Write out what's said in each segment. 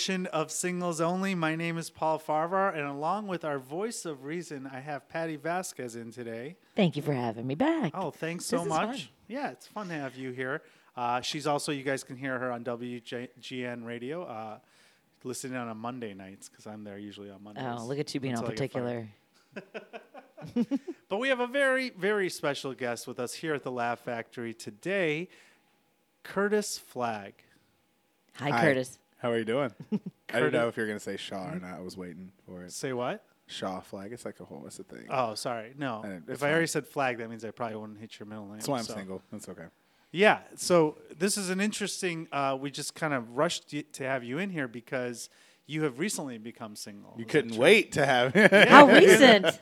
edition of Singles Only. My name is Paul Farahvar, and along with our voice of reason, I have Patti Vasquez in today. Thank you for having me back. Oh, thanks so This is much. fun. Yeah, it's fun to have you here. Uh, she's also, you guys can hear her on WGN Radio, uh, listening on a Monday nights because I'm there usually on Mondays. Oh, look at you being all until I get fired. particular. But we have a very, very special guest with us here at the Laugh Factory today, Curtis Flagg. Hi, Hi. Curtis. How are you doing? I Curtis- didn't know if you were gonna say Shaw or not. I was waiting for it. Say what? Shaw Flagg. It's like a whole. It's a thing. Oh, sorry. No. I didn't- it's If I already said Flagg, that means I probably wouldn't hit your middle name. That's why I'm so- single. That's okay. Yeah. So this is an interesting. Uh, we just kind of rushed y- to have you in here because you have recently become single. You couldn't wait to have. How recent?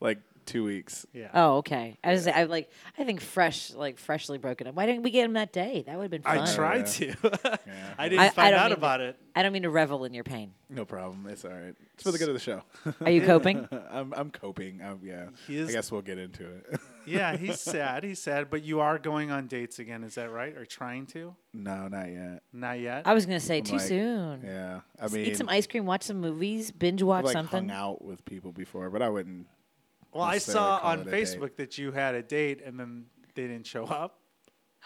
like two weeks. Yeah. Oh, okay. I was I like I think fresh like freshly broken up. Why didn't we get him that day? That would have been fun. I tried Yeah. to. I didn't I- I find don't out mean to- about it. I don't mean to revel in your pain. No problem. It's all right. It's for the good of the show. Are you coping? I'm I'm coping. Um, yeah. He is- I guess we'll get into it. Yeah, he's sad. He's sad, but you are going on dates again. Is that right? Or trying to? no, not yet. Not yet. I was gonna say I'm too like, soon. Yeah. I mean, Eat some ice cream, watch some movies, binge I've watch like something. hung out with people before, but I wouldn't. Well, I saw on it a date. Facebook that you had a date and then they didn't show up.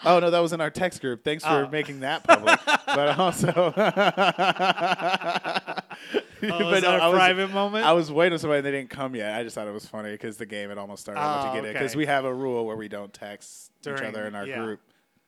Oh no, that was in our text group. Thanks for Oh. making that public. but also, Oh, But was no, that a I was- private moment? I was waiting for somebody and they didn't come yet. I just thought it was funny because the game had almost started Oh, you get it. Because we have a rule where we don't text During- each other in our yeah. group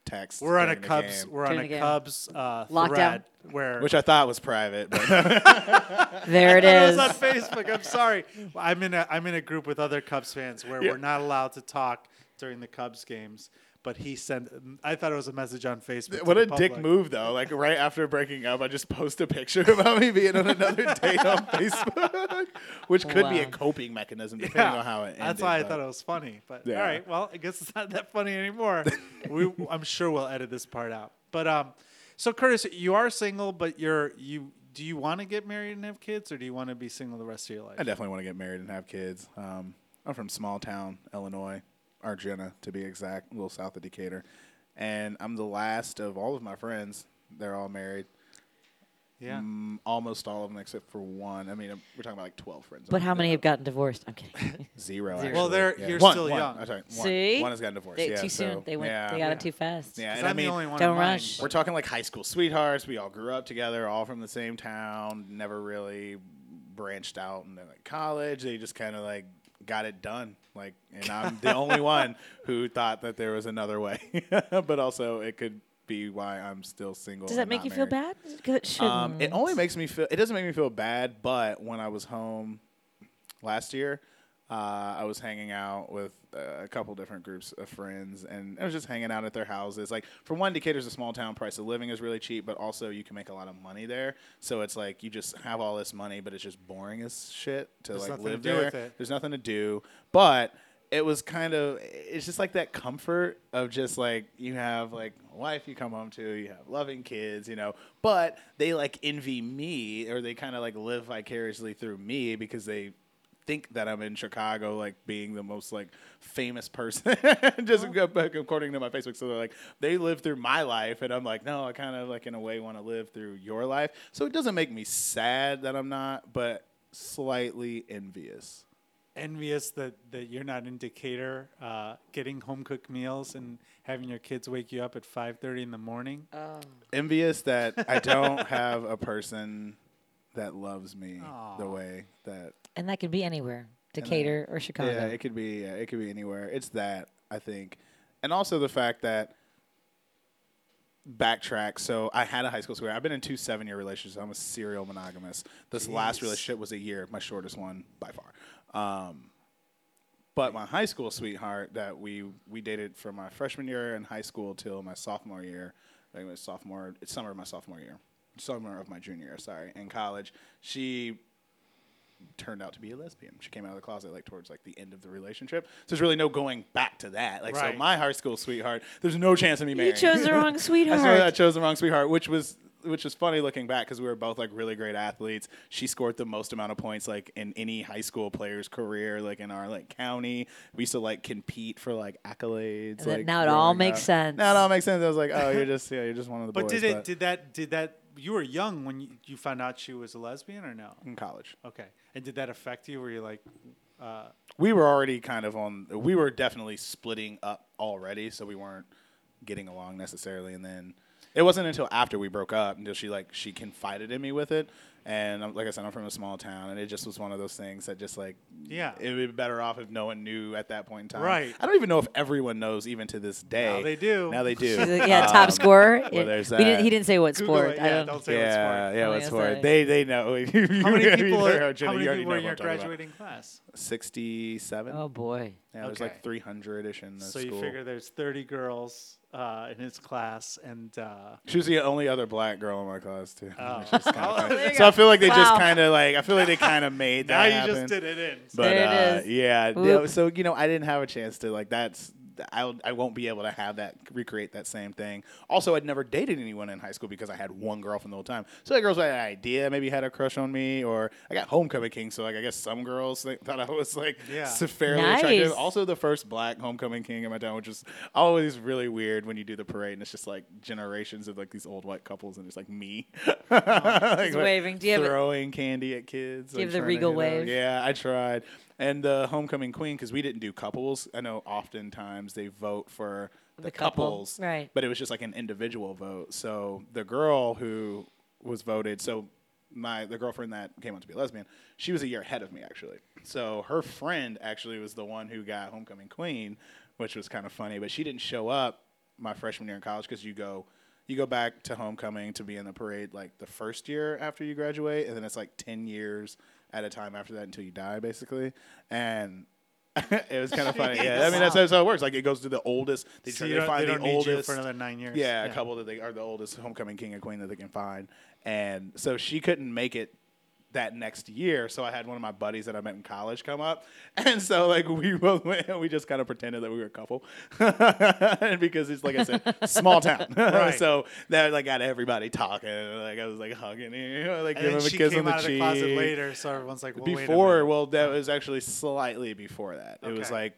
text. we're on a Cubs. game, We're on During a game. Cubs uh, Lockdown? thread where which I thought was private. But There it I is. was on Facebook. I'm sorry. I'm in a I'm in a group with other Cubs fans where Yeah. we're not allowed to talk during the Cubs games. But he sent. I thought it was a message on Facebook. what a dick move, though. Like right after breaking up, I just post a picture about me being on another date on Facebook, which could be a coping mechanism depending on how it ended. That's why I thought it was funny. But Yeah. all right, well, I guess it's not that funny anymore. we, I'm sure we'll edit this part out. But um, so Curtis, you are single, but you're you. Do you want to get married and have kids, or do you want to be single the rest of your life? I definitely want to get married and have kids. Um, I'm from small town Illinois, Argenta to be exact, a little south of Decatur, and I'm the last of all of my friends. They're all married. Yeah. Mm, almost all of them except for one. I mean, we're talking about like 12 friends. But how many have gotten divorced? I'm kidding. Zero. Zero. Well, they're- Yeah. you're One, still one. young. I'm sorry, one. See? One has gotten divorced. They, yeah, too soon. They went. Yeah. They got Yeah. it too fast. Yeah. and I I'm mean, the only one. don't in rush. but- We're talking like high school sweethearts. We all grew up together, all from the same town. Never really branched out and then like college. They just kind of like got it done. Like, and I'm the only one who thought that there was another way. but also, it could be why I'm still single. Does that make you feel bad? It. Um, it only makes me feel. It doesn't make me feel bad. But when I was home last year, uh, I was hanging out with uh, a couple different groups of friends, and I was just hanging out at their houses. Like for one, Decatur's a small town. Price of living is really cheap, but also you can make a lot of money there. So it's like you just have all this money, but it's just boring as shit to There's like nothing to live there. There's nothing to do, but it was kind of it's just like that comfort of just like you have like a wife you come home to you have loving kids you know but they like envy me or they kind of like live vicariously through me because they think that I'm in Chicago like being the most like famous person just go back according to my Facebook so they're like they live through my life and I'm like no I kind of like in a way want to live through your life so it doesn't make me sad that I'm not but slightly envious envious that, that you're not in Decatur, uh, getting home cooked meals and having your kids wake you up at 5:30 in the morning. Oh. envious that I don't have a person that loves me the way that. And that could be anywhere, Decatur or Chicago. Yeah, it could be. Yeah, it could be anywhere. It's that I think, and also the fact that backtrack. So I had a high school sweetheart. I've been in two seven-year relationships. I'm a serial monogamous. This last relationship was a year, my shortest one by far. Um, but my high school sweetheart that we we dated from my freshman year in high school till my sophomore year. It was sophomore. It's summer of my sophomore year. Summer of my junior year. Sorry, in college. She turned out to be a lesbian. She came out of the closet like towards like the end of the relationship. So there's really no going back to that. Like Right. so, my high school sweetheart. There's no chance of me marrying. You marrying. chose the wrong I sweetheart. swear I chose the wrong sweetheart, which was which is funny looking back because we were both like really great athletes. She scored the most amount of points like in any high school player's career, like in our like county. We used to like compete for like accolades. And then like, now it all growing makes up. sense. Now it all makes sense. I was like, oh, you're just yeah, you're just one of the But boys. did it? Did that? Did that you were young when you, you found out she was a lesbian, or no? in college. Okay. And did that affect you? Were you like, uh, We were already kind of on. We were definitely splitting up already, so we weren't getting along necessarily. And then it wasn't until after we broke up until she like she confided in me with it. And um, like I said, I'm from a small town, and it just was one of those things that just like Yeah. it would be better off if no one knew at that point in time. Right. I don't even know if everyone knows even to this day. Now they do. Now they do. She's a- yeah, top Um, scorer. well, It- there's we didn't, he didn't say what Google sport. it. I Yeah, don't. don't say what Yeah, sport. yeah, what's yeah, for it? sorry. They they know. How many You people? already Are, how many you already people know are in your what I'm talking about. graduating class? Sixty-seven. Oh boy. yeah, there's okay. like three hundred ish in the So school. you figure there's 30 girls uh, in his class, and uh, She was the only other black girl in my class too. Oh. Which is Oh, funny. there you so I go. Feel like they just kind of like I feel like they kind of made now that you happen. just did it in. But There it uh, is. yeah, Whoop. yeah, so you know I didn't have a chance to like that's I I won't be able to have that recreate that same thing. Also, I'd never dated anyone in high school because I had one girlfriend the whole time. So the girls had an idea, maybe had a crush on me, or I got homecoming king. So like I guess some girls think, thought I was like Yeah. fairly Nice. attractive. Also, the first black homecoming king in my town, which is always really weird when you do the parade and it's just like generations of like these old white couples and it's like me Like, like, waving. Do you have a- throwing candy at kids. Do you like, the regal hit 'em. wave? Yeah, I tried. And the homecoming queen, because we didn't do couples. I know oftentimes they vote for the, The couple, couples, right. But it was just like an individual vote. So the girl who was voted, so my the girlfriend that came out to be a lesbian, she was a year ahead of me actually. So her friend actually was the one who got homecoming queen, which was kind of funny. But she didn't show up my freshman year in college because you go. You go back to homecoming to be in the parade like the first year after you graduate, and then it's like ten years at a time after that until you die, basically. And it was kind of funny. Yeah, I mean that's, that's how it works. Like it goes to the oldest. They So try to find they the don't need you oldest for another nine years. yeah, a couple that they are the oldest homecoming king and queen that they can find. And so she couldn't make it that next year. So I had one of my buddies that I met in college come up. And so like we both went and we just kind of pretended that we were a couple. and because it's like I said, small town. Right. so that like got everybody talking. Like I was like hugging him, like giving him a kiss came on the out of the cheek. closet later, so everyone's like, well, wait a before, well, that was actually slightly before that. It was like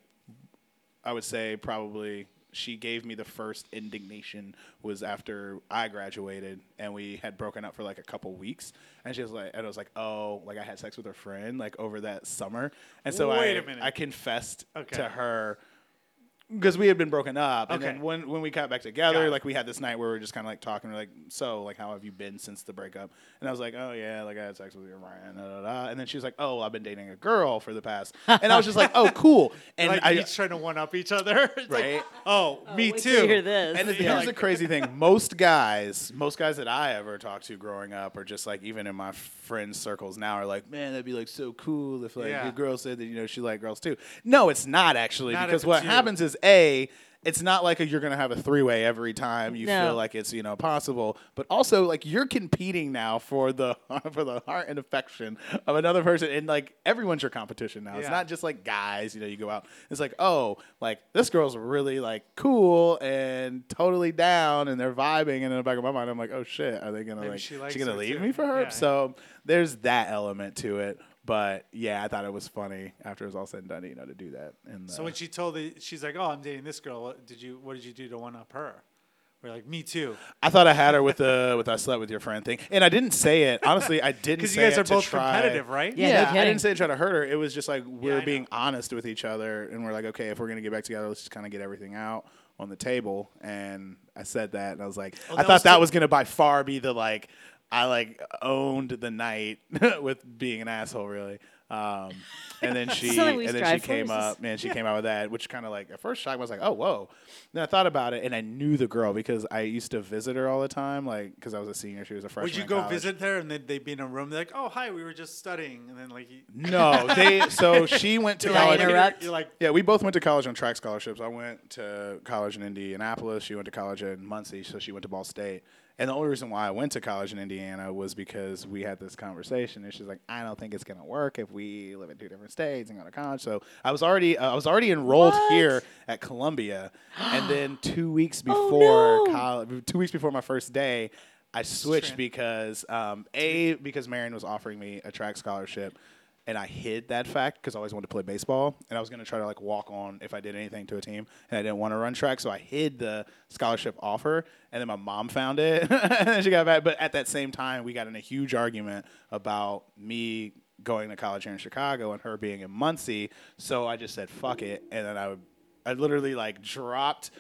I would say probably she gave me the first indignation was after I graduated and we had broken up for like a couple weeks and she was like and I was like oh like I had sex with her friend like over that summer and so Wait I a minute. I confessed Okay. to her because we had been broken up, and Okay. then when when we got back together, it. like we had this night where we were just kind of like talking, we're like, so like how have you been since the breakup? And I was like, oh yeah, like I had sex with your Ryan, da, da, da. and then she was like, oh, well, I've been dating a girl for the past, and I was just like, oh cool, and like I each trying to one up each other. It's like, Right. oh, oh me too. till hear this. and Yeah, here's like- the crazy thing: most guys, most guys that I ever talked to growing up, or just like even in my friends circles now, are like, "Man, that'd be like so cool if like Yeah. your girl said that you know she liked girls too." No, it's not actually Not because what you. happens is a. It's not like you're gonna have a three way every time you No. feel like it's you know possible, but also like you're competing now for the for the heart and affection of another person, and like everyone's your competition now. It's not just like guys, you know, you go out. It's like, oh, like this girl's really like cool and totally down, and they're vibing. And in the back of my mind, I'm like, oh shit, are they gonna Maybe like she she, gonna leave too. me for her? Yeah. So there's that element to it. But yeah, I thought it was funny after it was all said and done, you know, to do that. And So when uh, she told the, she's like, "Oh, I'm dating this girl." What did you? What did you do to one up her? We're like, "Me too," I thought I had her with the with I slept with your friend thing, and I didn't say it honestly. I didn't because you guys it are both try- competitive, right? Yeah, no I didn't say to try to hurt her. It was just like we're I know. being honest with each other, and we're like, okay, if we're gonna get back together, let's just kind of get everything out on the table. And I said that, and I was like, Oh, I thought was that too- was gonna by far be the like, I like owned the night with being an asshole, really. Um, and then she and then she strive for came up, just- man, she came out with that, which kind of like at first shock I was like, oh whoa. Then I thought about it, and I knew the girl because I used to visit her all the time, like because I was a senior, she was a freshman. Would you in go visit there and then they'd be in a room? They're like, "Oh, hi, we were just studying," and then like, you, No, they. So she went to Did I college. interrupt? You're like, Yeah, we both went to college on track scholarships. I went to college in Indianapolis. She went to college in Muncie, so she went to Ball State. And the only reason why I went to college in Indiana was because we had this conversation, and she's like, "I don't think it's gonna work if we live in two different states and go to college." So I was already uh, I was already enrolled What? here at Columbia, and then two weeks Oh, before no. college, two weeks before my first day, I switched because um, a because Marian was offering me a track scholarship and I hid that fact because I always wanted to play baseball, and I was going to try to like walk on if I did anything to a team, and I didn't want to run track, so I hid the scholarship offer, and then my mom found it, and she got back. But at that same time, we got in a huge argument about me going to college here in Chicago and her being in Muncie. So I just said fuck it, and then I would, I literally like dropped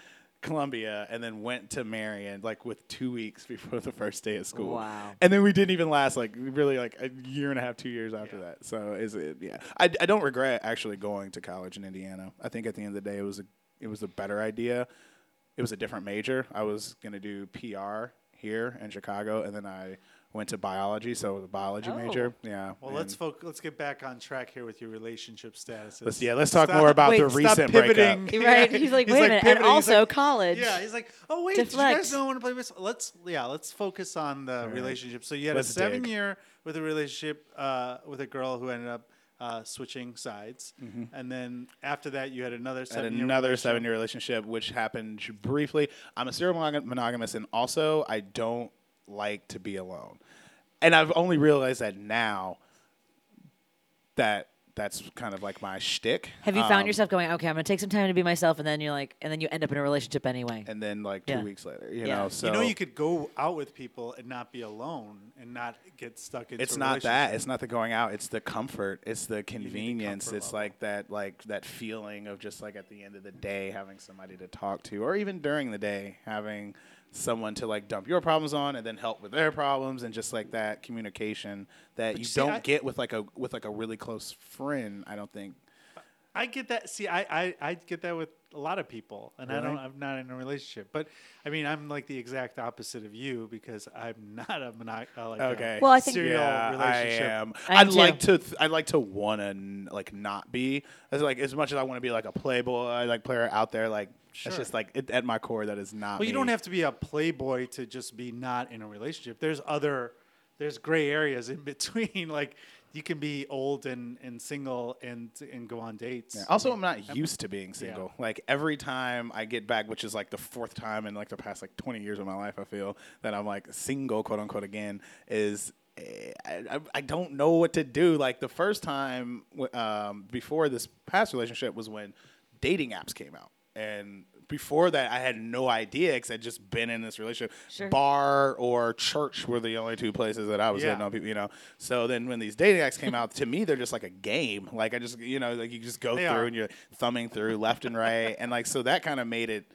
Columbia and then went to Marian like with two weeks before the first day of school. Wow. And then we didn't even last like really like a year and a half, two years after that. So is it? Yeah, I, I don't regret actually going to college in Indiana. I think at the end of the day, it was a it was a better idea. It was a different major. I was gonna do PR here in Chicago, and then I went to biology, so was a biology Oh. major. Yeah. Well, let's and- focus. Let's get back on track here with your relationship status. let's yeah. Let's talk Stop- more about wait, the stop recent pivoting. breakup. Right? He's like, wait a minute, and pivoting. He's also like- college. Yeah, he's like, oh wait, did you Deflect. guys know want to play baseball? Let's yeah, let's focus on the right. relationship. So you had Let's a seven dig. year with a relationship uh, with a girl who ended up uh, switching sides, and then after that you had another Had seven year another seven year relationship, which happened briefly. I'm a serial monog- monogamous, and also I don't like to be alone. And I've only realized that now that that's kind of like my shtick. Have you found Um, yourself going, okay, I'm gonna take some time to be myself, and then you're like, and then you end up in a relationship anyway? And then like two Yeah. weeks later, you Yeah. know, so you know, you could go out with people and not be alone and not get stuck into. it's a not that. relationship. It's not the going out. It's the comfort. It's the convenience. comfort It's level. like that, like that feeling of just like at the end of the day having somebody to talk to, or even during the day having someone to like dump your problems on and then help with their problems, and just like that communication that you, you see, don't I- get with like a with like a really close friend. I don't think. I get that. See, I, I, I get that with a lot of people, and I don't. I'm not in a relationship, but I mean, I'm like the exact opposite of you because I'm not a monog- uh, like a Okay. Well, I think- serial yeah, relationship. I am. I i'd like to. Th- I'd like to want to like not be as like as much as I want to be like a playboy, like player out there. Like Sure. that's just like it, at my core that is not. Well, you don't have to be a playboy to just be not in a relationship. There's other, there's gray areas in between. Like you can be old and, and single and and go on dates. Yeah. Also, I'm not used to being single. Like every time I get back, which is like the fourth time in like the past like 20 years of my life, I feel that I'm like single, quote unquote, again. Is eh, I, I, I don't know what to do. Like the first time um, before this past relationship was when dating apps came out, and before that, I had no idea because I'd just been in this relationship. Sure. Bar or church were the only two places that I was Yeah. getting on people, you know. So then when these dating apps came out, to me, they're just like a game. Like I just, you know, like you just go They through are. and you're thumbing through left and right, and like so that kind of made it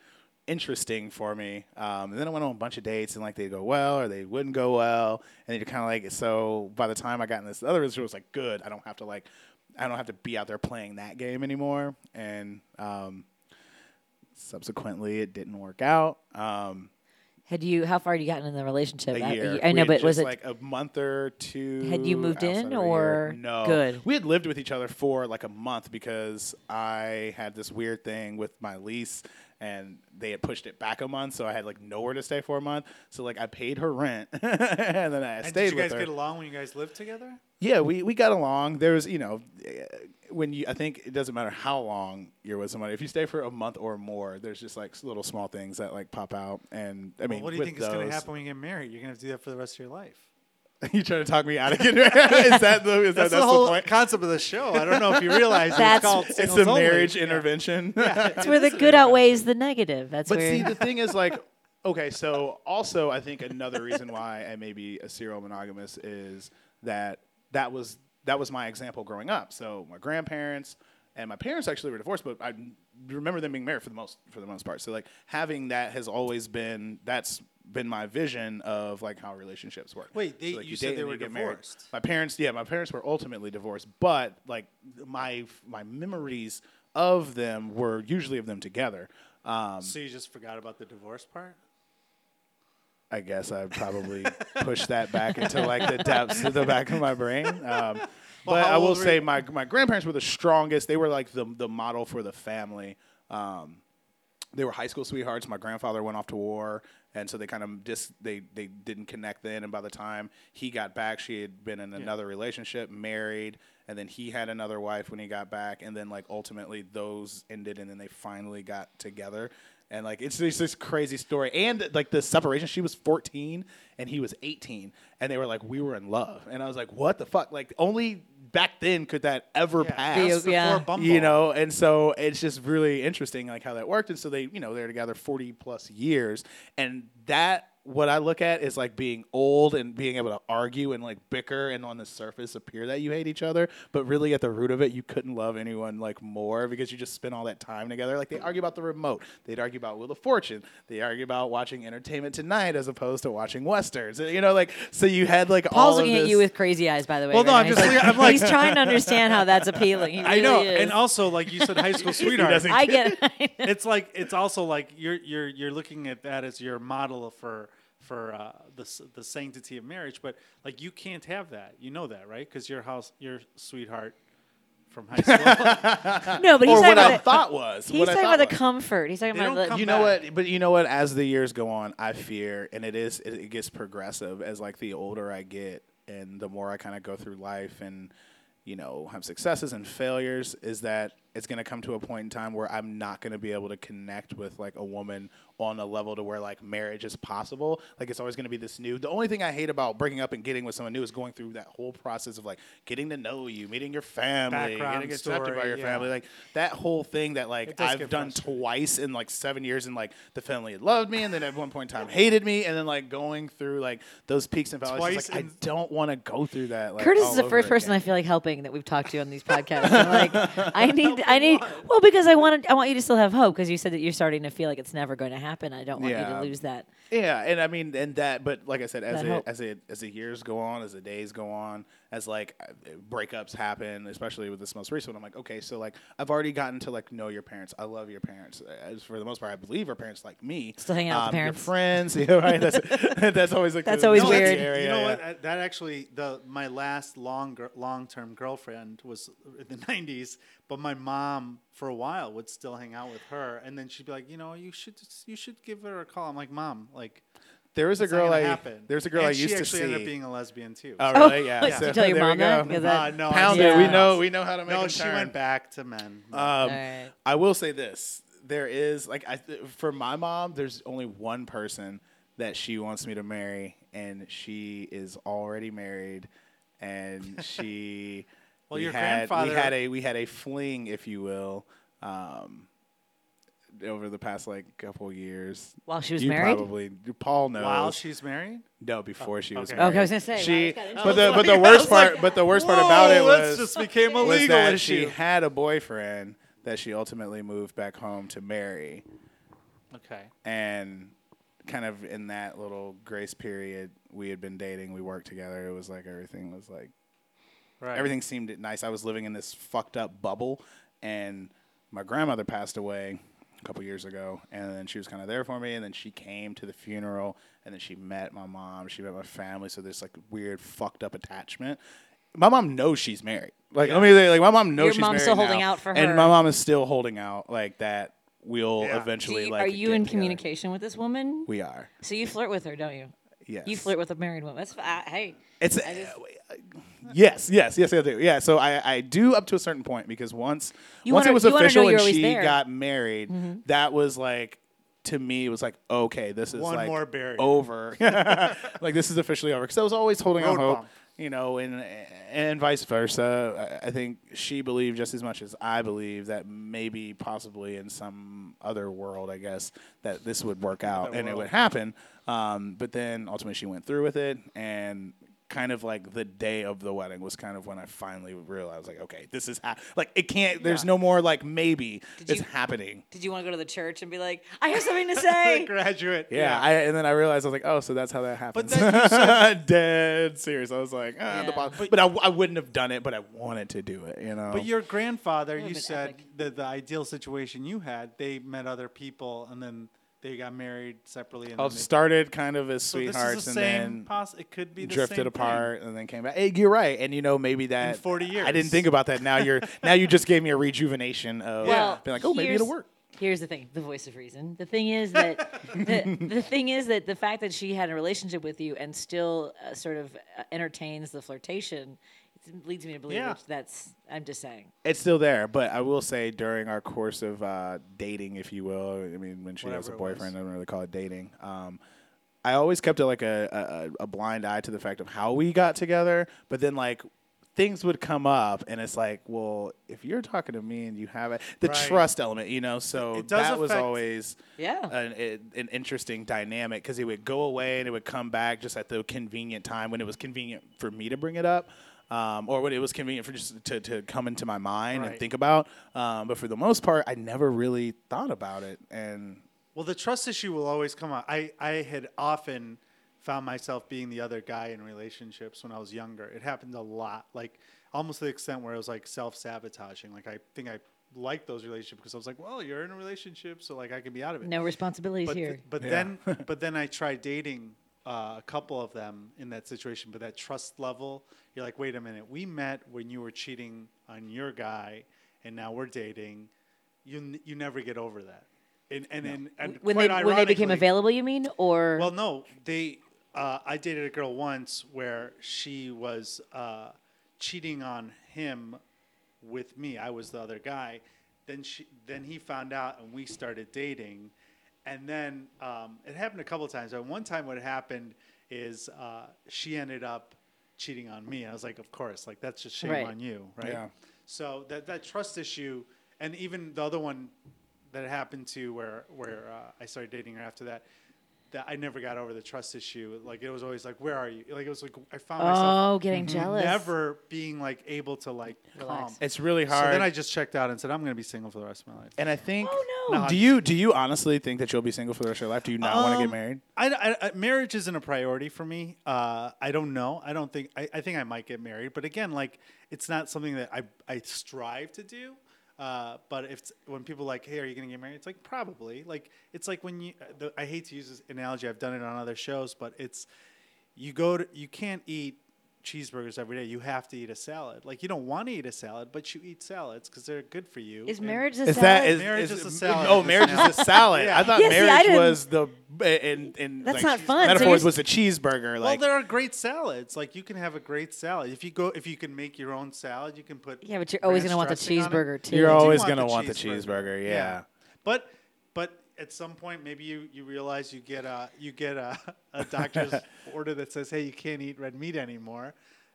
interesting for me. Um, and then I went on a bunch of dates, and like they go well or they wouldn't go well, and you're kind of like so. By the time I got in this other relationship, it was like good. I don't have to like, I don't have to be out there playing that game anymore, and um, subsequently it didn't work out. Um, Had you? How far had you gotten in the relationship? a year. I We know, but was it? like a month or two? Had you moved in, outside of a year. or- no? Good. We had lived with each other for like a month because I had this weird thing with my lease, and they had pushed it back a month, so I had like nowhere to stay for a month. So like I paid her rent, and then I And stayed did you guys her. get along when you guys lived together? Yeah, we, we got along. There was, you know, when you, I think it doesn't matter how long you're with somebody. If you stay for a month or more, there's just like little small things that like pop out. And I mean, well, what do you think is going to happen when you get married? You're going to have to do that for the rest of your life. you trying to talk me out of it? is that the, is That's, that, the whole point? concept of the show. I don't know if you realize That's- it's called It's Singles a Only. marriage Yeah. intervention. That's where the good outweighs the negative. That's But where. see, the thing is, like, okay, so also, I think another reason why I may be a serial monogamous is that that was that was my example growing up. So my grandparents and my parents actually were divorced, but I remember them being married for the most for the most part. So like having that has always been that's been my vision of like how relationships work. Wait, they- So, like, you said they were you get married. divorced. My parents, yeah, my parents were ultimately divorced, but like my my memories of them were usually of them together. Um, So you just forgot about the divorce part? I guess I probably pushed that back into like the depths of the back of my brain. Um, but I will say my my grandparents were the strongest. They were like the the model for the family. Um, they were high school sweethearts. My grandfather went off to war, and so they kind of just they they didn't connect then. And by the time he got back, she had been in another relationship, married, and then he had another wife when he got back, and then like ultimately those ended, and then they finally got together. And like it's just this crazy story, and like the separation. She was 14 and he was 18, and they were like, "We were in love," and I was like, "What the fuck?" Like only back then could that ever Yeah, pass that before Yeah. Bumble. you know and so it's just really interesting like how that worked and so they you know they're together 40 plus years and that what i look at is like being old and being able to argue and like bicker and on the surface appear that you hate each other but really at the root of it you couldn't love anyone like more because you just spent all that time together like they argue about the remote they'd argue about wheel of fortune they argue about watching entertainment tonight as opposed to watching westerns you know like so you had like all Paul's of looking at you with crazy eyes, by the way. Well, no, I'm just He's, I'm like- he's trying to understand how that's appealing. He I know, is. and also like you said, high school sweetheart. doesn't I get it. I it's like it's also like you're you're you're looking at that as your model for for uh, the the sanctity of marriage, but like you can't have that. You know that, right? Because your house, your sweetheart from high school. No, but he's or talking what about I the, thought was. he's what talking thought about the was. comfort. He's talking They about the, you know back. what? But you know what? As the years go on, I fear, and it is, it, it gets progressive as like the older I get, and the more I kind of go through life, and you know, have successes and failures, is that it's going to come to a point in time where I'm not going to be able to connect with like a woman on a level to where like marriage is possible. Like it's always going to be this new. The only thing I hate about breaking up and getting with someone new is going through that whole process of like getting to know you, meeting your family, Background getting accepted by your yeah. family, like that whole thing that like I've done twice in like seven years, and like the family loved me, and then at one point in time hated me, and then like going through like those peaks and valleys. Twice It's like, I don't want to go through that. Like, Curtis is the over first person I feel like helping that we've talked to on these podcasts. I'm like, I need, I need, well, because I want, I want you to still have hope because you said that you're starting to feel like it's never going to happen. I don't want you to lose that. Yeah, and I mean, and that, but like I said, as That it, hope. as it as the years go on, as the days go on, as like uh, breakups happen, especially with this most recent one, I'm like, okay, so like I've already gotten to like know your parents. I love your parents. As for the most part, I believe your parents like me. Still hanging out with Um, parents. Your friends, yeah, right. That's that's always like That's the- always No, weird. area, You know yeah. what? Uh, That actually, the my last long long term girlfriend was in the '90s, but my mom for a while would still hang out with her, and then she'd be like, you know, you should you should give her a call. I'm like, mom, like There was a girl I happen. there's a girl and I used to actually see. ended up being a lesbian too. Oh, Oh, really? Yeah. did you tell your there we mom that? go. Because Uh, no, I Pound just- it. We know. We know how to make no, them she turn. went back to men. Um, Alright. I will say this: there is like I for my mom, there's only one person that she wants me to marry, and she is already married, and she. Well, we your had, grandfather- We had a we had a fling, if you will. Um, over the past like couple years, While she was you married? probably Paul knows. While she's married. no, before she was okay. married. Okay, I was gonna say. She, that's but the but the worst was like, part, but the worst part about it was just became a was legal that issue. she had a boyfriend that she ultimately moved back home to marry, Okay. and kind of in that little grace period, we had been dating, we worked together. It was like everything was like Right. everything seemed nice. I was living in this fucked up bubble, and my grandmother passed away a couple years ago, and then she was kind of there for me, and then she came to the funeral, and then she met my mom, she met my family, so there's like weird fucked up attachment. My mom knows she's married. Like let me say, like my mom knows Your she's mom's married still holding now, out for her, and my mom is still holding out like that. We'll Yeah. Eventually you- like. are you in together. communication with this woman? We are. So you flirt with her, don't you? Yes. You flirt with a married woman. That's fi- I, hey. It's I just- yes, yes, yes, I do. Yeah, so I, I do up to a certain point because once You once wanna- it was you wanna know official you're and she there. Mm-hmm. got married, that was like to me it was like okay, this is One like more barrier. over. like this is officially over because I was always holding Road on hope. bump. You know, and and vice versa. I think she believed just as much as I believe that maybe, possibly, in some other world, I guess, that this would work out and it would happen. Um, but then ultimately she went through with it, and kind of like the day of the wedding was kind of when I finally realized, like, okay, this is ha- like it can't. There's Yeah. no more like maybe Did it's you- happening. Did you want to go to the church and be like, I have something to say? graduate. Yeah, I, and then I realized I was like, oh, so that's how that happens. then said- dead serious. I was like, ah, the Yeah. bottom. But, I, I wouldn't have done it, but I wanted to do it. You know. But your grandfather, you said epic. the the ideal situation you had, they met other people and then they got married separately. And I then they- started kind of as so this sweethearts is the and same. then Poss- it could be the drifted same apart and then came back. Hey, you're right, and you know maybe that 40 years. I didn't think about that. Now you're now you just gave me a rejuvenation of Well, being like, oh, maybe it'll here's- work. Here's the thing: the voice of reason. The thing is that the, the thing is that the fact that she had a relationship with you and still uh, sort of uh, entertains the flirtation it leads me to believe Yeah. that that's. I'm just saying. It's still there, but I will say during our course of uh, dating, if you will, I mean, when she has a Whatever it was. boyfriend, I don't really call it dating. Um, I always kept it like a, a, a blind eye to the fact of how we got together, but then like things would come up, and it's like, well, if you're talking to me and you have it, the Right. trust element, you know, so It does that was affect- always Yeah. an, it- an interesting dynamic because it would go away and it would come back just at the convenient time when it was convenient for me to bring it up. Um, or when it was convenient for just to, to come into my mind and think about. Um, but for the most part, I never really thought about it. And Well, the trust issue will always come up. I, I had often found myself being the other guy in relationships when I was younger. It happened a lot, like almost to the extent where it was like self sabotaging. Like I think I liked those relationships because I was like, well, you're in a relationship, so like I can be out of it. No responsibilities but here. th- but Yeah. then but then I tried dating uh, a couple of them in that situation, but that trust level, you're like, wait a minute, we met when you were cheating on your guy, and now we're dating. You n- you never get over that. And and and, and when quite they when they became available, you mean, or Well, no, they. Uh, I dated a girl once where she was uh, cheating on him with me. I was the other guy. Then she, then he found out, and we started dating. And then um, it happened a couple times. But one time, what happened is uh, she ended up cheating on me. And I was like, of course, like that's just shame Right. on you, right? Yeah. So that that trust issue, and even the other one that happened to where where uh, I started dating her after that. That I never got over the trust issue. Like it was always like, "Where are you?" Like it was like I found myself oh, getting jealous. never being like able to like Relax. calm. it's really hard. So then I just checked out and said, "I'm going to be single for the rest of my life." and I think. Oh no. No, Do you do you honestly think that you'll be single for the rest of your life? Do you not want to get Um, married? I, I- I- marriage isn't a priority for me. Uh, I don't know. I don't think. I, I think I might get married, but again, like it's not something that I I strive to do. Uh, but if it's, when people are like, hey, are you gonna get married? It's like probably. Like it's like when you. The, I hate to use this analogy. I've done it on other shows, but it's you go to you can't eat cheeseburgers every day. You have to eat a salad. Like you don't want to eat a salad, but you eat salads because they're good for you. is And- marriage a salad? Is salad? that is, Marriage is, is a salad. Oh, marriage is a salad. Yeah. I thought Yeah, see, I marriage was the eh, and, in That's like, not fun. Metaphors you're- was a cheeseburger. Well, there are great salads. Like you can have a great salad if you go if you can make your own salad. You can put yeah, but you're always gonna want the dressing on it. cheeseburger too. You're You always want gonna the want the cheeseburger, yeah. But but at some point, maybe you, you realize you get a you get a, a doctor's order that says, hey, you can't eat red meat anymore,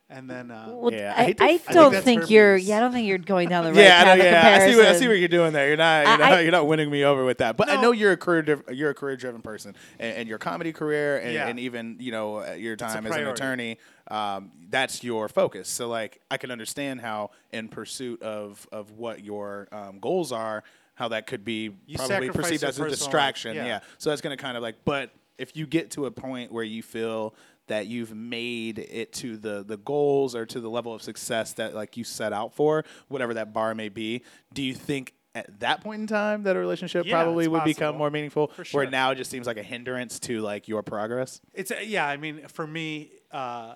and then uh, Well, Yeah, I I, I I don't that's think you're. Yeah, I don't think you're going down the right yeah, I path know, yeah. I see, what, I see what you're doing there. You're not, you're I- not, you're not winning me over with that. But I know you're a career, div- you're a career driven person, and, and your comedy career, and, Yeah. and even you know uh, your time as an attorney, um, that's your focus. So like, I can understand how, in pursuit of of what your um, goals are, how that could be You probably perceived as a distraction. yeah. yeah. So that's going to kind of like, but if you get to a point where you feel that you've made it to the the goals or to the level of success that like you set out for, whatever that bar may be, do you think at that point in time that a relationship Yeah, probably would become more meaningful, For where now it just seems like a hindrance to like your progress? it's yeah. I mean, for me, uh,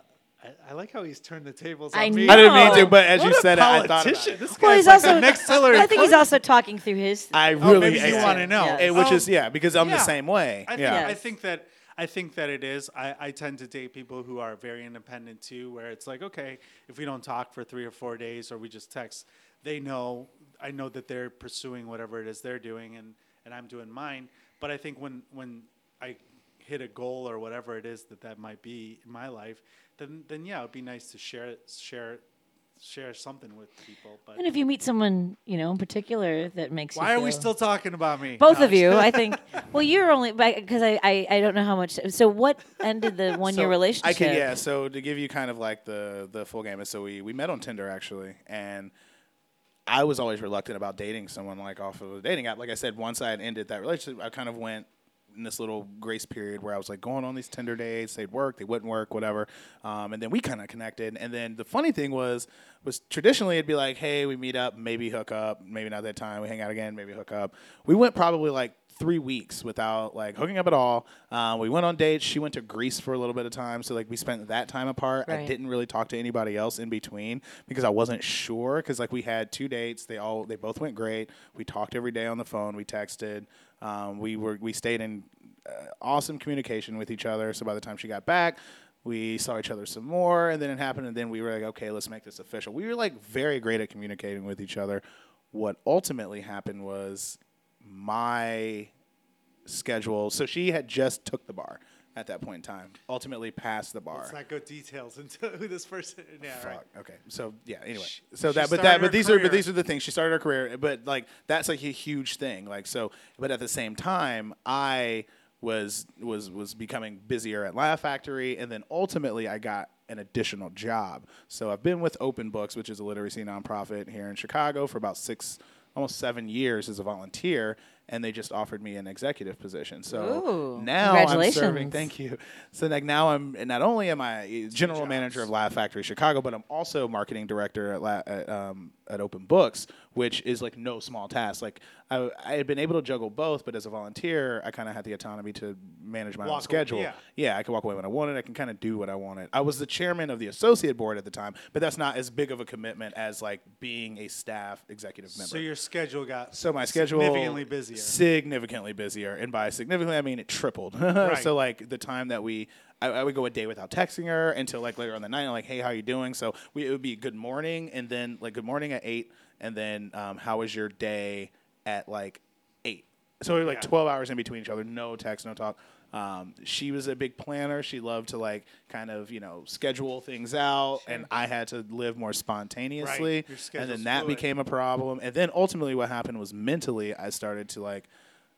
I, I like how he's turned the tables. I on me. I didn't mean to, but as What you said it, I thought about politician. it. This Well, guy's he's like also. the next Hillary. I think he's also talking through his. I Oh, really, maybe you want to know. Yes. Eh, which Oh, is yeah, because I'm the same way. I think, yeah. I think that I think that it is. I, I tend to date people who are very independent too, where it's like, okay, if we don't talk for three or four days or we just text, they know I know that they're pursuing whatever it is they're doing and, and I'm doing mine. But I think when when I hit a goal or whatever it is that that might be in my life, then then yeah, it'd be nice to share it, share share something with people. But And if you meet someone, you know, in particular that makes you why are we still talking about me? Both No, of you, I think. Well, you're only because I, I I don't know how much. So what ended the one year relationship? I can yeah. So to give you kind of like the the full gamut, so we we met on Tinder actually, and I was always reluctant about dating someone like off of a dating app. Like I said, once I had ended that relationship, I kind of went in this little grace period where I was like going on these Tinder dates. They'd work, they wouldn't work, whatever. Um, and then we kind of connected. And then the funny thing was, was traditionally it'd be like, hey, we meet up, maybe hook up, maybe not that time. We hang out again, maybe hook up. We went probably like three weeks without like hooking up at all. Uh, we went on dates. She went to Greece for a little bit of time, so like we spent that time apart. I didn't really talk to anybody else in between because I wasn't sure. Because like we had two dates, they all they both went great. We talked every day on the phone. We texted. Um, we were we stayed in uh, awesome communication with each other. So by the time she got back. We saw each other some more, and then it happened, and then we were like, okay, let's make this official. We were like very great at communicating with each other. What ultimately happened was my schedule. So she had just took the bar at that point in time. Ultimately passed the bar. Let's not go details into who this person. Yeah, Fuck. right. Okay. So yeah. Anyway. Sh- So that, but that, but these are, but these are the things. She started her career, but like that's like a huge thing. Like so, but at the same time, I was was was becoming busier at Laugh Factory, and then ultimately I got an additional job. So I've been with Open Books, which is a literacy nonprofit here in Chicago, for about six, almost seven years as a volunteer. And they just offered me an executive position. So Ooh, now I'm serving. Thank you. So like now I'm not only am I general manager of Laugh Factory Chicago, but I'm also marketing director at La- at, um, at Open Books, which is like no small task. Like I, I had been able to juggle both, but as a volunteer, I kind of had the autonomy to manage my own Walk away- schedule. yeah. yeah, I could walk away when I wanted. I can kind of do what I wanted. I was the chairman of the associate board at the time, but that's not as big of a commitment as like being a staff executive member. So your schedule got So my schedule significantly busier. Significantly busier, and by significantly I mean it tripled. So like the time that we, I, I would go a day without texting her until like later on the night, I'm like, hey, how you doing? So we it would be good morning, and then like good morning at eight, and then um, how was your day at like eight? So we were like Yeah. twelve hours in between each other, no text, no talk. Um, she was a big planner. She loved to like kind of you know schedule things out, and I had to live more spontaneously. Your and then that fluid. became a problem. And then ultimately, what happened was mentally, I started to like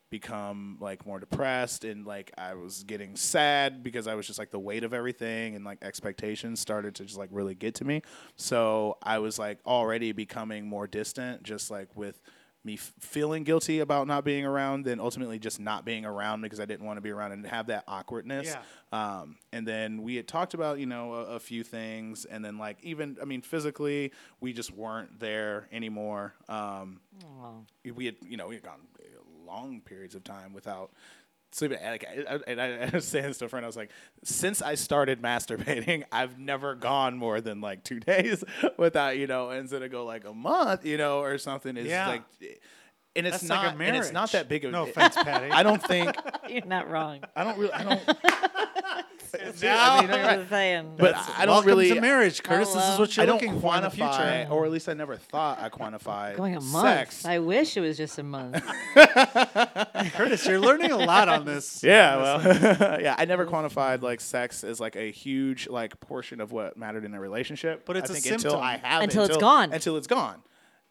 become like more depressed and like I was getting sad because I was just like the weight of everything and like expectations started to just like really get to me. So I was like already becoming more distant, just like with me f- feeling guilty about not being around, then ultimately just not being around because I didn't want to be around and have that awkwardness. Yeah. Um, and then we had talked about, you know, a, a few things. And then, like, even, I mean, physically, we just weren't there anymore. Um, we had, you know, we had gone long periods of time without sleeping. And, Like, I, I, and I, I was saying this to a friend, I was like, since I started masturbating, I've never gone more than like two days without, you know, instead of go like a month, you know, or something. It's Yeah. like, and it's That's not, like a and it's not that big of. No offense, Patti. I don't think. You're not wrong. I don't really. I don't. Now- I mean, you're right. Saying. But I don't Welcome really. to marriage, Curtis. This is Hello. what you're I don't looking for in the quantify, future. or at least I never thought I quantified going a month. sex. I wish it was just a month. Curtis, you're learning a lot on this. Yeah, well, yeah, I never quantified like sex as like a huge like portion of what mattered in a relationship. But it's I a think until symptom. I have Until it, it's gone. Until it's gone,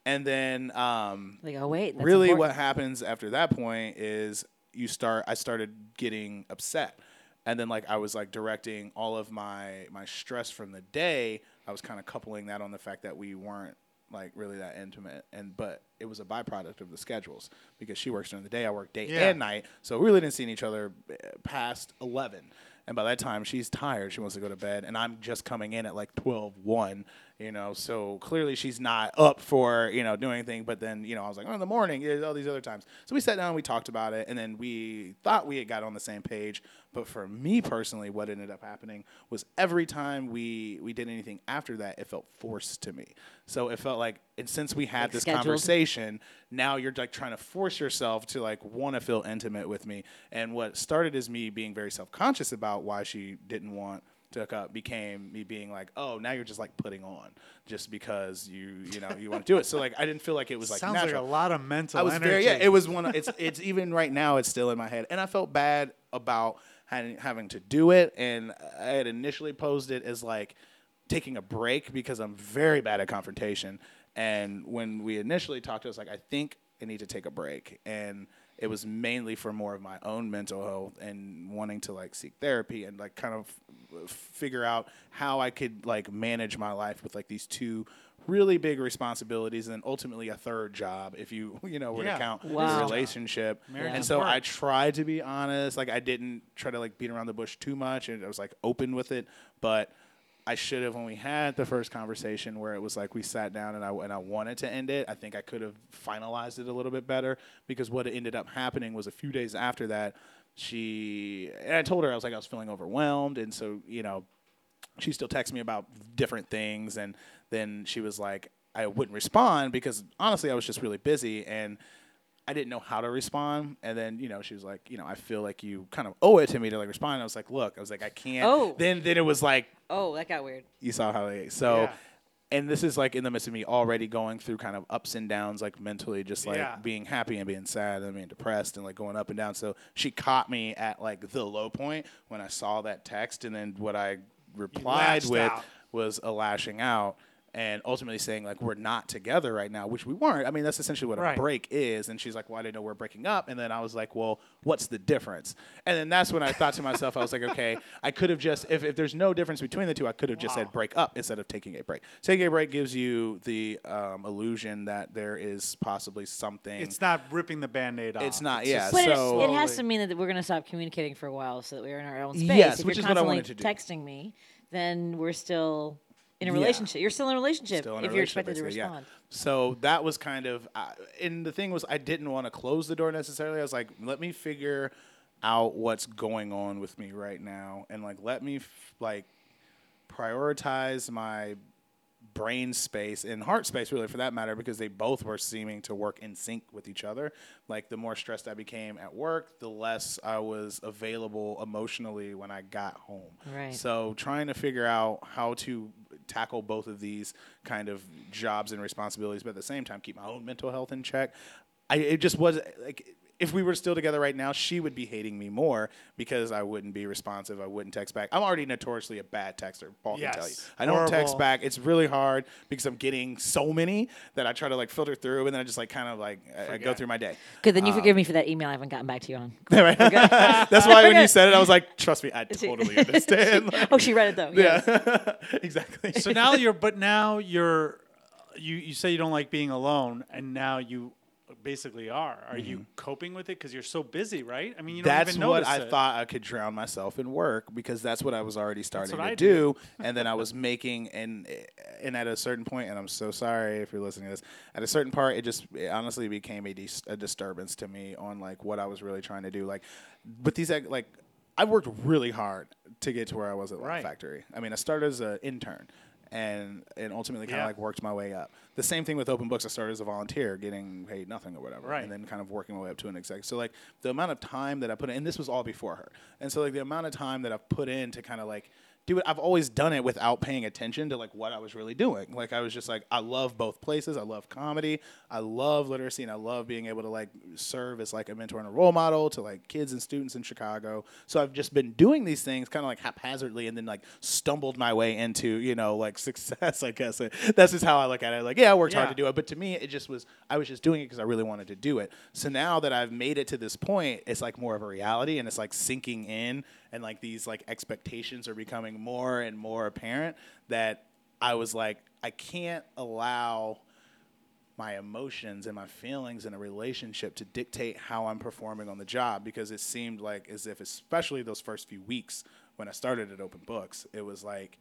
and then um, like, oh wait, that's really important. what happens after that point is you start i started getting upset and then like i was like directing all of my my stress from the day i was kind of coupling that on the fact that we weren't like really that intimate. And but it was a byproduct of the schedules because she works during the day i work day Yeah. and night. So we really didn't see each other uh, past 11 and by that time she's tired. She wants to go to bed. And i'm just coming in at like 12 1 you know? So clearly she's not up for you know doing anything. But then you know i was like oh in the morning all these other times. So we sat down we talked about it. And then we thought we had got on the same page but for me personally what ended up happening was every time we we did anything after that it felt forced to me so it felt like and since we had Like this scheduled. conversation now you're like trying to force yourself to like want to feel intimate with me and what started as me being very self-conscious about why she didn't want to hook up became me being like oh now you're just like putting on just because you you know you want to do it so like i didn't feel like it was like Sounds natural like a lot of mental I was energy. very yeah. It was one. Of, it's it's even right now. It's still in my head, and I felt bad about having to do it. And I had initially posed it as like taking a break because I'm very bad at confrontation. And when we initially talked, I was like, I think I need to take a break, and it was mainly for more of my own mental health and wanting to like seek therapy and like kind of figure out how I could like manage my life with like these two really big responsibilities and then ultimately a third job if you you know were Yeah. to count Wow. the relationship Marriage and so hard. i tried to be honest like i didn't try to like beat around the bush too much and i was like open with it but I should have when we had the first conversation where it was like we sat down and I and I wanted to end it. I think I could have finalized it a little bit better because what ended up happening was a few days after that she and I told her I was like I was feeling overwhelmed and so you know she still texts me about different things and then she was like I wouldn't respond because honestly I was just really busy and I didn't know how to respond and then you know she was like you know I feel like you kind of owe it to me to like respond and I was like look I was like I can't Oh. then then it was like Oh, that got weird. you saw how they so Yeah. and this is like in the midst of me already going through kind of ups and downs like mentally just like Yeah. being happy and being sad and being depressed and like going up and down so she caught me at like the low point when i saw that text and then what i replied with out. was a lashing out and ultimately saying like we're not together right now which we weren't i mean that's essentially what Right. a break is and she's like well i didn't know we're breaking up and then i was like well what's the difference and then that's when i thought to myself i was like okay i could have just if, if there's no difference between the two i could have just said break up instead of taking a break taking a break gives you the um, illusion that there is possibly something It's not ripping the band-aid off. It's not, just yeah, But So- it, it has to mean that we're going to stop communicating for a while so that we're in our own space. Yes, if which you're is what I constantly wanted to do. texting me, then we're still in a Yeah. relationship. You're still in a relationship Still in a if you're expected to basically, yeah. respond. So that was kind of, uh, and the thing was, I didn't want to close the door necessarily. I was like, let me figure out what's going on with me right now, and like, let me f- like prioritize my brain space and heart space really for that matter because they both were seeming to work in sync with each other like the more stressed i became at work the less i was available emotionally when i got home Right. so trying to figure out how to tackle both of these kind of jobs and responsibilities but at the same time keep my own mental health in check. I it just was like if we were still together right now, she would be hating me more because I wouldn't be responsive. I wouldn't text back. I'm already notoriously a bad texter. Paul can tell you. Yes. I don't text back. It's really hard because I'm getting so many that I try to like filter through, and then I just like kind of like I- I go through my day. Good, then you Um, forgive me for that email I haven't gotten back to you on. right. That's why when you said it, I was like, trust me, I totally understand. Like, oh, she read it though. Yeah. yeah, exactly. so now you're, but now you're, you you say you don't like being alone, and now you basically are. Are you coping with it because you're so busy, right? I mean, Mm-hmm. that's what I it. thought I could drown myself in work because that's what I was already starting to I do. and then I was making and and at a certain point, and I'm so sorry if you're listening to this. At a certain part, it just it honestly became a, dis- a disturbance to me on like what I was really trying to do. Like, but these like I worked really hard to get to where I was at Laugh Right. Factory. I mean, I started as an intern. And, and ultimately kind of Yeah. like worked my way up. The same thing with open books. I started as a volunteer, getting paid nothing or whatever, Right. and then kind of working my way up to an exec. So like the amount of time that I put in, and this was all before her, and so like the amount of time that I've put in to kind of like do it. I've always done it without paying attention to like what I was really doing. Like I was just like, I love both places. I love comedy. I love literacy, and I love being able to like serve as like a mentor and a role model to like kids and students in Chicago. So I've just been doing these things kind of like haphazardly, and then like stumbled my way into you know like success. I guess that's just how I look at it. Like yeah, I worked hard to do it, but to me, it just was I was just doing it because I really wanted to do it. So now that I've made it to this point, it's like more of a reality, and it's like sinking in, and like these like expectations are becoming more and more apparent. That I was like, I can't allow my emotions and my feelings in a relationship to dictate how I'm performing on the job because it seemed like as if, especially those first few weeks when I started at Open Books, it was like.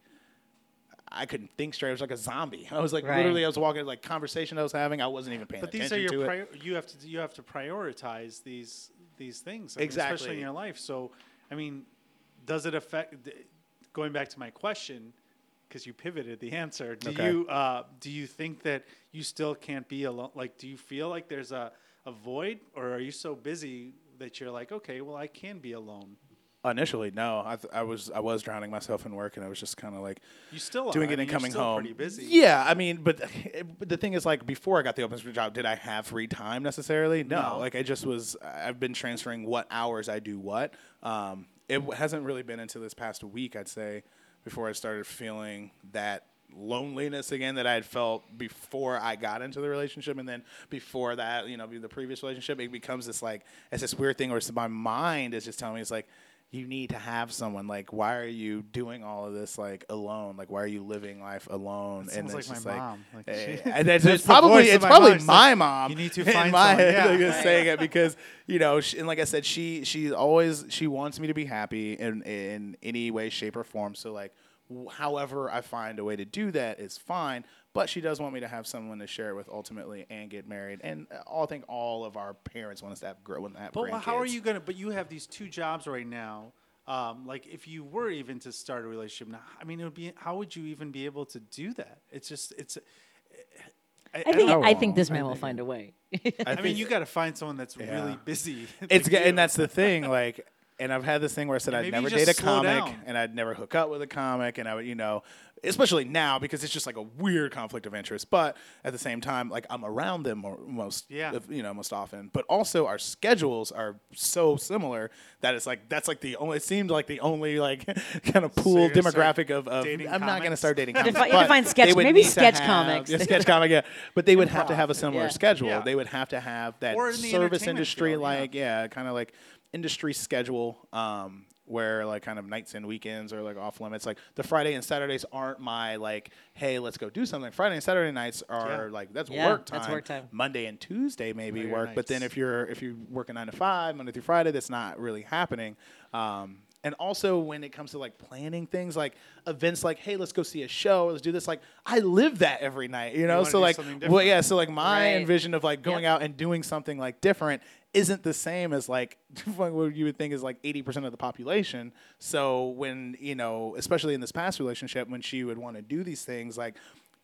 I couldn't think straight. I was like a zombie. I was like Right. literally. I was walking like conversation I was having. I wasn't even paying attention to it. But attention these are your to it. prior, you have to you have to prioritize these these things, I mean, Exactly. especially in your life. So, I mean, does it affect? Going back to my question, because you pivoted the answer. Do Okay. you uh, do you think that you still can't be alone? Like, do you feel like there's a a void, or are you so busy that you're like, okay, well, I can be alone. Initially, no. I, th- I was I was drowning myself in work, and I was just kind of like You still doing are. it and you're coming still home. Pretty busy. Yeah, I mean, but, but the thing is, like, before I got the open space job, did I have free time necessarily? No. No. Like, I just was. I've been transferring what hours I do what. Um, it w- hasn't really been until this past week, I'd say, before I started feeling that loneliness again that I had felt before I got into the relationship, and then before that, you know, the previous relationship, it becomes this like it's this weird thing where my mind is just telling me it's like you need to have someone. Like, why are you doing all of this like alone? Like, why are you living life alone? sounds like it's my just mom. Like, eh, and it's, That's it's probably it's my probably mom. My like, mom. you need to find my someone. Yeah. like, Right. saying it because you know, she, and like I said, she she always she wants me to be happy in in any way, shape, or form. So like however I find a way to do that is fine. But she does want me to have someone to share it with ultimately and get married. And uh, I think all of our parents want us to have grow want to have But how are you gonna? But you have these two jobs right now. Um, like if you were even to start a relationship now, I mean, it would be. How would you even be able to do that? It's just. It's. I, I think know. I think this I man will find a way. I mean, you got to find someone that's Yeah. really busy. it's like and that's the thing. Like, and I've had this thing where I said I'd never date a comic, down. and I'd never hook up with a comic, and I would, you know, especially now because it's just like a weird conflict of interest. But at the same time, like I'm around them more, most, Yeah. you know, most often. But also our schedules are so similar that it's like that's like the only. It seemed like the only like kind of pool you're gonna start demographic of. of I'm not going to start dating. You comics, define- you but define sketch- they maybe sketch have- comics. Yeah, sketch comic, yeah. But they would have to have a similar yeah. schedule. Yeah. They would have to have that in service industry, field, yeah. like yeah, kind of like industry schedule, um, where like kind of nights and weekends are like off limits. Like the Friday and Saturdays aren't my like, hey, let's go do something. Friday and Saturday nights are Yeah. like that's Yeah, work time. that's work time. Monday and Tuesday maybe Later work, but then if you're if you're working nine to five Monday through Friday, that's not really happening. Um, and also when it comes to like planning things like events like hey let's go see a show let's do this like i live that every night you know wanna so do like something well different. yeah so like my Right. envision of like going Yep. out and doing something like different isn't the same as like what you would think is like 80% of the population. So when you know especially in this past relationship when she would want to do these things like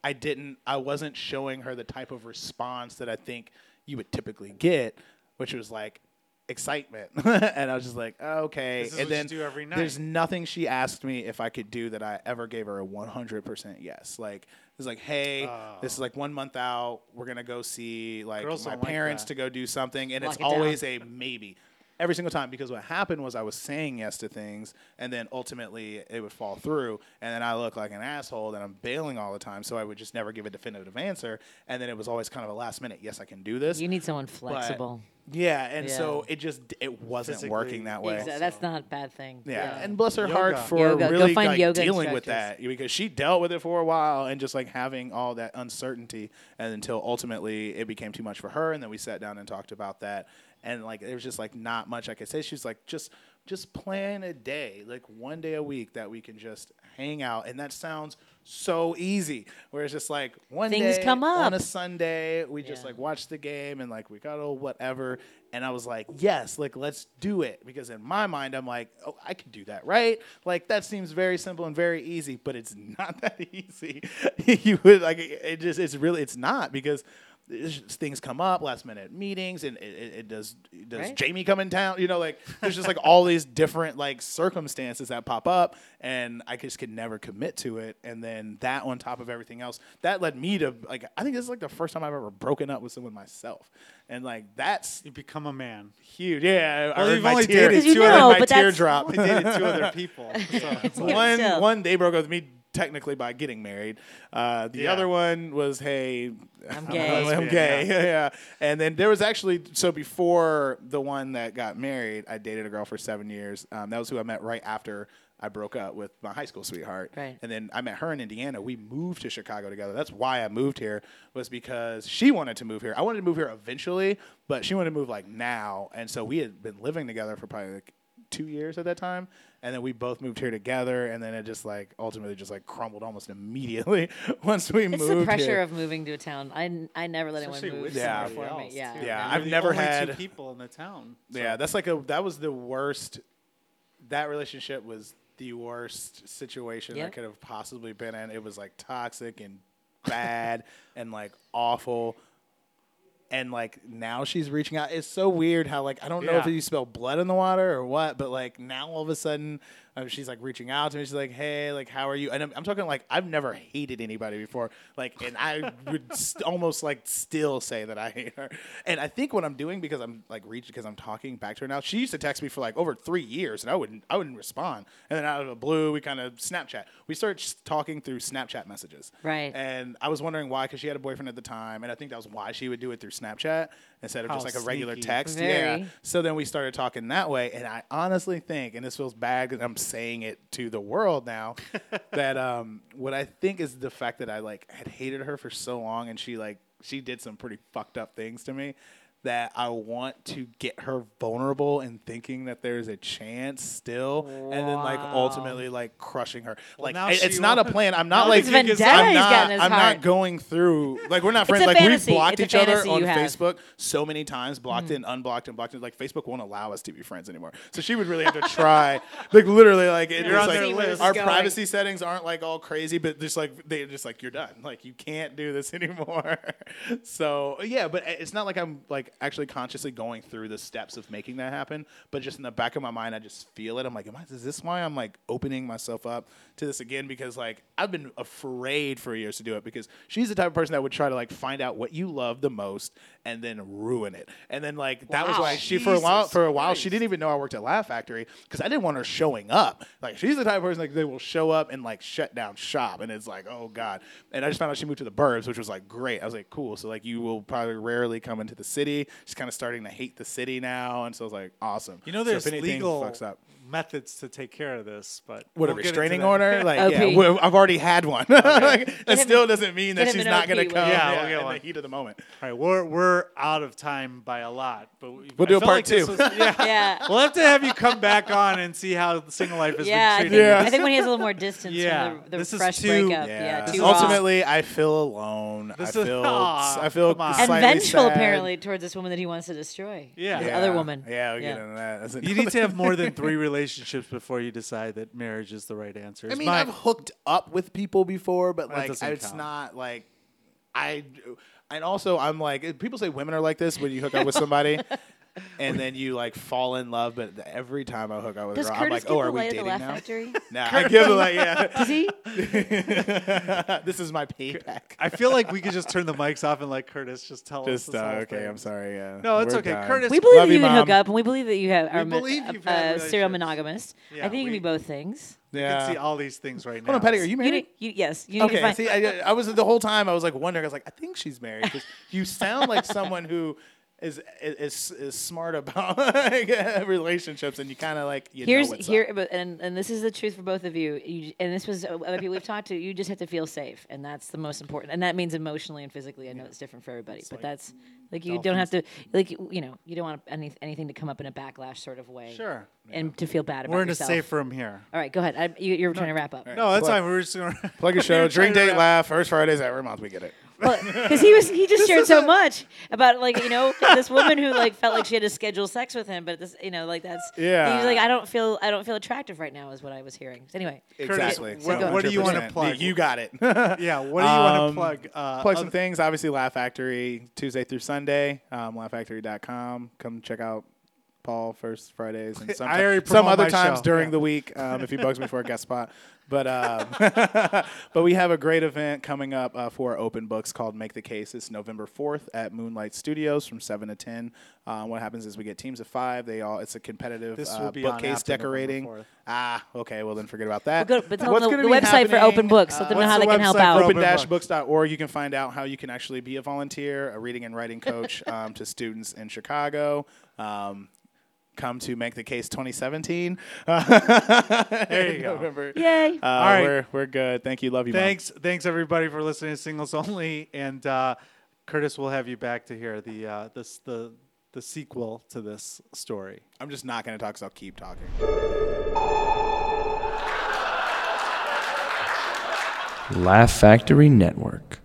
i didn't i wasn't showing her the type of response that i think you would typically get which was like excitement. And i was just like okay. This is and what you then do every there's nothing she asked me if i could do that i ever gave her a 100% yes. Like it's like hey this is oh. like one month out. We're gonna go see like Girls my don't like parents to go do something. And Lock it's it down. always a maybe every single time because what happened was I was saying yes to things and then ultimately it would fall through and then I look like an asshole and I'm bailing all the time so I would just never give a definitive answer and then it was always kind of a last minute yes I can do this You need someone but- flexible. yeah and so it just it wasn't Physically- working that way Exactly. That's not a bad thing. yeah. and bless her Yoga. heart for Yoga. Go really find like, yoga dealing with that because she dealt with it for a while and just like having all that uncertainty and until ultimately it became too much for her and then we sat down and talked about that and like there was just like not much I could say. She's like just just plan a day, like one day a week that we can just hang out and that sounds so easy. Where it's just like one Things day come on a. Sunday, we just like watch the game and like we got all whatever. And I was like, yes, like let's do it because in my mind I'm like, oh, I can do that, right? Like that seems very simple and very easy, but it's not that easy. you would like it just it's really it's not because. It's just- Things come up, last minute meetings, and it, it, it does. Does Right. Jamie come in town? You know, like there's just like all these different like circumstances that pop up, and I just could never commit to it. And then that on top of everything else, that led me to like I think this is like the first time I've ever broken up with someone myself, and like that's You become a man. huge. Yeah, I Well, heard you've only tear, dated Because you I heard know, my but that's- teardrop. I dated two other people. So it's like, Yeah, one still. one they broke up with me technically by getting married. Uh, the Yeah. other one was hey, I'm gay. I'm Lesbian, gay. Yeah. And then there was actually so before the one that got married, I dated a girl for seven years. Um, that was who I met right after. I broke up with my high school sweetheart. Right. And then I met her in Indiana. We moved to Chicago together. That's why I moved here was because she wanted to move here. I wanted to move here eventually, but she wanted to move like now. And so we had been living together for probably like two years at that time. And then we both moved here together. And then it just like ultimately just like crumbled almost immediately once we It's moved the pressure here. of moving to a town. I, n- I never let Especially anyone move Yeah. somewhere for somebody me. else, Yeah. too. Yeah, I've the never only had- two people in the town. so- Yeah, that's like a that was the worst. That relationship was the worst situation I could have possibly been in. It was like toxic and bad and like awful. And like now she's reaching out. It's so weird how like I don't know if you spell blood in the water or what, but like now all of a sudden um, she's like reaching out to me. She's like, "Hey, like how are you?" And I'm, I'm talking like I've never hated anybody before. Like, and I would st- almost like still say that I hate her. And I think what I'm doing because I'm like reaching because I'm talking back to her now. She used to text me for like over three years, and I wouldn't I wouldn't respond. And then out of the blue, we kind of Snapchat. We started talking through Snapchat messages. Right. And I was wondering why, because she had a boyfriend at the time, and I think that was why she would do it through Snapchat instead of How just like a regular sneaky. text. Yeah. So then we started talking that way, and I honestly think, and this feels bad I'm saying it to the world now, that um, what I think is the fact that I like had hated her for so long, and she like she did some pretty fucked up things to me. That I want to get her vulnerable and thinking that there's a chance still, and then like ultimately like crushing her. like it- it's not a plan. I'm not like the thing is- vendetta I'm not. got in his I'm not going through like we're not friends. Like fantasy. we've blocked It's each other on. Facebook so many times, blocked Mm. and unblocked and blocked. And like Facebook won't allow us to be friends anymore. So she would really have to try. like literally, like it on like their See where this is our going. privacy settings aren't like all crazy, but just like they're just like you're done. Like you can't do this anymore. so yeah, but it's not like I'm like actually consciously going through the steps of making that happen. But just in the back of my mind, I just feel it. I'm like, am I, is this why I'm like opening myself up to this again? Because like I've been afraid for years to do it because she's the type of person that would try to like find out what you love the most and then ruin it. And then like that was why she for a while for a while she didn't even know I worked at Laugh Factory because I didn't want her showing up. Like she's the type of person like they will show up and like shut down shop, and it's like oh god. And I just found out she moved to the burbs, which was like great. I was like cool. So like you will probably rarely come into the city. She's kind of starting to hate the city now, and so I was like awesome. You know, So there's if anything legal fucks up. Methods to take care of this, but What a we'll get into restraining order? Like, OP. yeah, I've already had one. Oh, like, that him- still doesn't mean that she's not going to come. Yeah, yeah, we'll get in one. the heat of the moment. All right, we're we're out of time by a lot, but we, We'll I do a part like two. was- yeah. Yeah. we'll have to have you come back on and see how single life has Yeah, I been think, treated. Yeah. I think when he has a little more distance Yeah, from the, the this is fresh too- breakup. Yeah. Yeah, This too raw. ultimately, I feel alone. This I is- feel. Aw, I feel come and vengeful apparently towards this woman that he wants to destroy. Yeah. This other woman. Yeah, we Yeah. get into that. You need to have more than three relationships before you decide that marriage is the right answer. I mean, my- I've hooked up with people before, but That like, doesn't it's count. not like I. And also, I'm like, people say women are like this when you hook up with somebody, and then you like fall in love. But every time I hook up with a girl, Curtis I'm like, give oh, are we light at the dating Laugh now? Factory? Nah, I give it like, yeah. Does he? this is my payback. I feel like we could just turn the mics off and let Curtis just tell us. Just uh, okay. thing. I'm sorry. Yeah. No, it's We're okay. done. Curtis- We believe Love that you can hook up, and we believe that you have are believe a, you've had a serial relationships. monogamist. Yeah, I think you can we- be both things. You Yeah. can see all these things right now. Hold on, Patti. Are you You, married? need- you, yes, you need to Okay, find. see, I, I was the whole time I was like wondering. I was like, I think she's married because you sound like someone who is is is smart about relationships, and you kind of like you Here's know what's here, up. but and, and this is the truth for both of you. you. And this was uh, other people we've talked to. You just have to feel safe, and that's the most important. And that means emotionally and physically. I know it's different for everybody, but that's like you don't have to like you know you don't want any, anything to come up in a backlash sort of way. Sure. And to feel bad about it. We're in yourself. a safe room here. All right, go ahead. I, you, you're trying to wrap up. No, that's Plug- fine. We're just going to Plug your show, drink, date, laugh. First Fridays every month. We get it. Because he was he just shared so much about like you know this woman who like felt like she had to schedule sex with him, but this you know like that's Yeah. He was like I don't feel I don't feel attractive right now is what I was hearing. So anyway, Exactly. what- what do you wanna plug? You got it. Yeah. What do you want Um, to plug? Uh, plug other- some things. Obviously, Laugh Factory Tuesday through Sunday. Um, laughfactory.com. Come check out Paul first Fridays and some, I already some other times show. during Yeah. the week um, if he bugs me for a guest spot. But um, but we have a great event coming up uh, for open books called Make the Case. It's November fourth at Moonlight Studios from seven to ten. Uh, what happens is we get teams of five. They all it's a competitive This uh, be bookcase decorating. Ah, okay. Well then forget about that. Well, go- but tell What's them the, the be website for open books. Let them know how the they can help website for out. Open open-books.org you can find out how you can actually be a volunteer a reading and writing coach um, to students in chicago um, come to make the case 2017 there you go. November. Yay! Uh, All right. we're, we're good thank you love you Mom. Thanks, thanks everybody for listening to Singles Only, and uh, Curtis will have you back to hear the uh, this the the sequel to this story. i'm just not going to talk so i'll keep talking Laugh Factory Network.